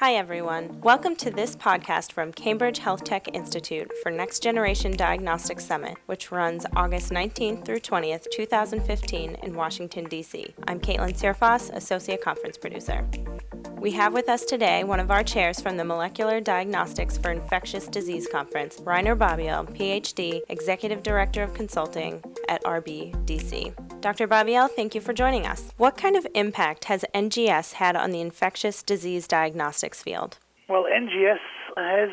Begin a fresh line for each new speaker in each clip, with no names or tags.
Hi, everyone. Welcome to this podcast from Cambridge Healthtech Institute for Next Generation Diagnostics Summit, which runs August 19th through 20th, 2015, in Washington, D.C. I'm Caitlin Sierfoss, Associate Conference Producer. We have with us today one of our chairs from the Molecular Diagnostics for Infectious Disease Conference, Reiner Babiel, PhD, Executive Director of Consulting at RBDC. Dr. Babiel, thank you for joining us. What kind of impact has NGS had on the infectious disease diagnostics field?
Well, NGS has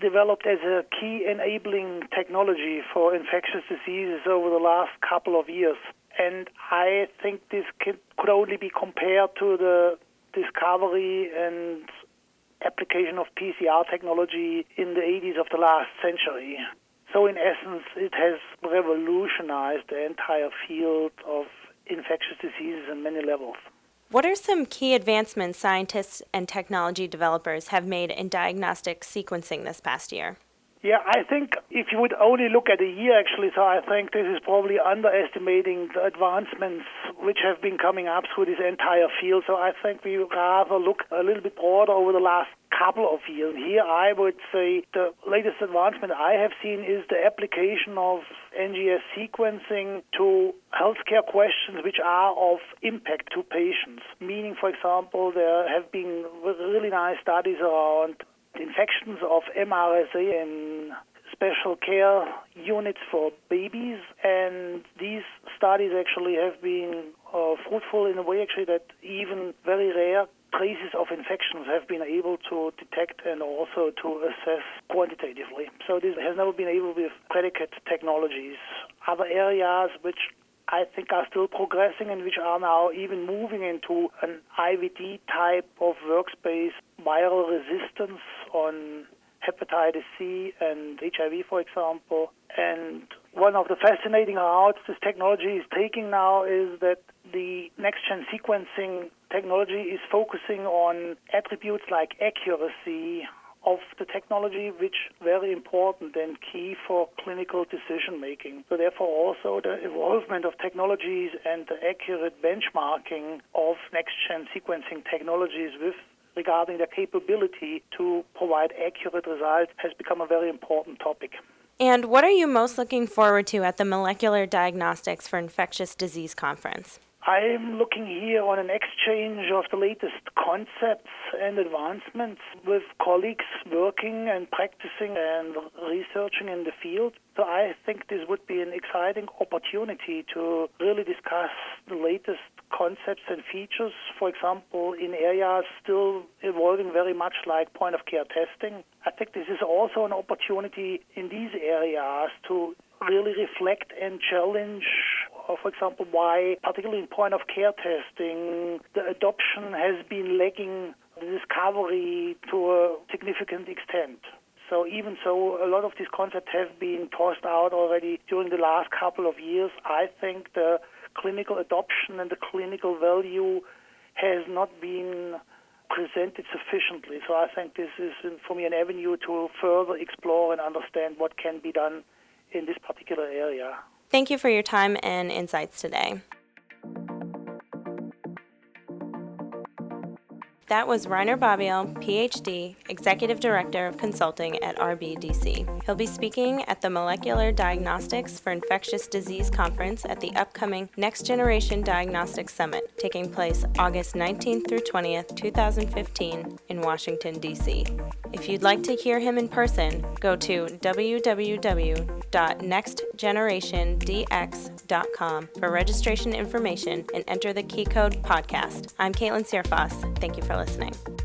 developed as a key enabling technology for infectious diseases over the last couple of years. And I think this could only be compared to the discovery and application of PCR technology in the 80s of the last century. So, in essence, it has revolutionized the entire field of infectious diseases on many levels.
What are some key advancements scientists and technology developers have made in diagnostic sequencing this past year?
Yeah, I think if you would only look at a year, actually, so I think this is probably underestimating the advancements which have been coming up through this entire field. So I think we rather look a little bit broader over the last couple of years. Here, I would say the latest advancement I have seen is the application of NGS sequencing to healthcare questions which are of impact to patients. Meaning, for example, there have been really nice studies around infections of MRSA in special care units for babies, and these studies actually have been uh, fruitful in a way actually that even very rare traces of infections have been able to detect and also to assess quantitatively. So this has never been able with predicate technologies. Other areas which I think are still progressing and which are now even moving into an IVD type of workspace viral resistance on hepatitis C and HIV, for example. And one of the fascinating routes this technology is taking now is that the next gen sequencing technology is focusing on attributes like accuracy, of the technology, which very important and key for clinical decision making. So therefore also the involvement of technologies and the accurate benchmarking of next-gen sequencing technologies with regarding their capability to provide accurate results has become a very important topic.
And what are you most looking forward to at the Molecular Diagnostics for Infectious Disease Conference?
I'm looking here on an exchange of the latest concepts and advancements with colleagues working and practicing and researching in the field. So I think this would be an exciting opportunity to really discuss the latest concepts and features, for example, in areas still evolving very much like point of care testing. I think this is also an opportunity in these areas to really reflect and challenge for example, why, particularly in point of care testing, the adoption has been lagging the discovery to a significant extent. So even so, a lot of these concepts have been tossed out already during the last couple of years. I think the clinical adoption and the clinical value has not been presented sufficiently. So I think this is, for me, an avenue to further explore and understand what can be done in this particular area.
Thank you for your time and insights today. That was Reiner Babiel, PhD, Executive Director of Consulting at RBDC. He'll be speaking at the Molecular Diagnostics for Infectious Disease Conference at the upcoming Next Generation Diagnostics Summit, taking place August 19th through 20th, 2015, in Washington, D.C. If you'd like to hear him in person, go to www.nextgenerationdx.com for registration information and enter the key code podcast. I'm Caitlin Sierfoss. Thank you for listening.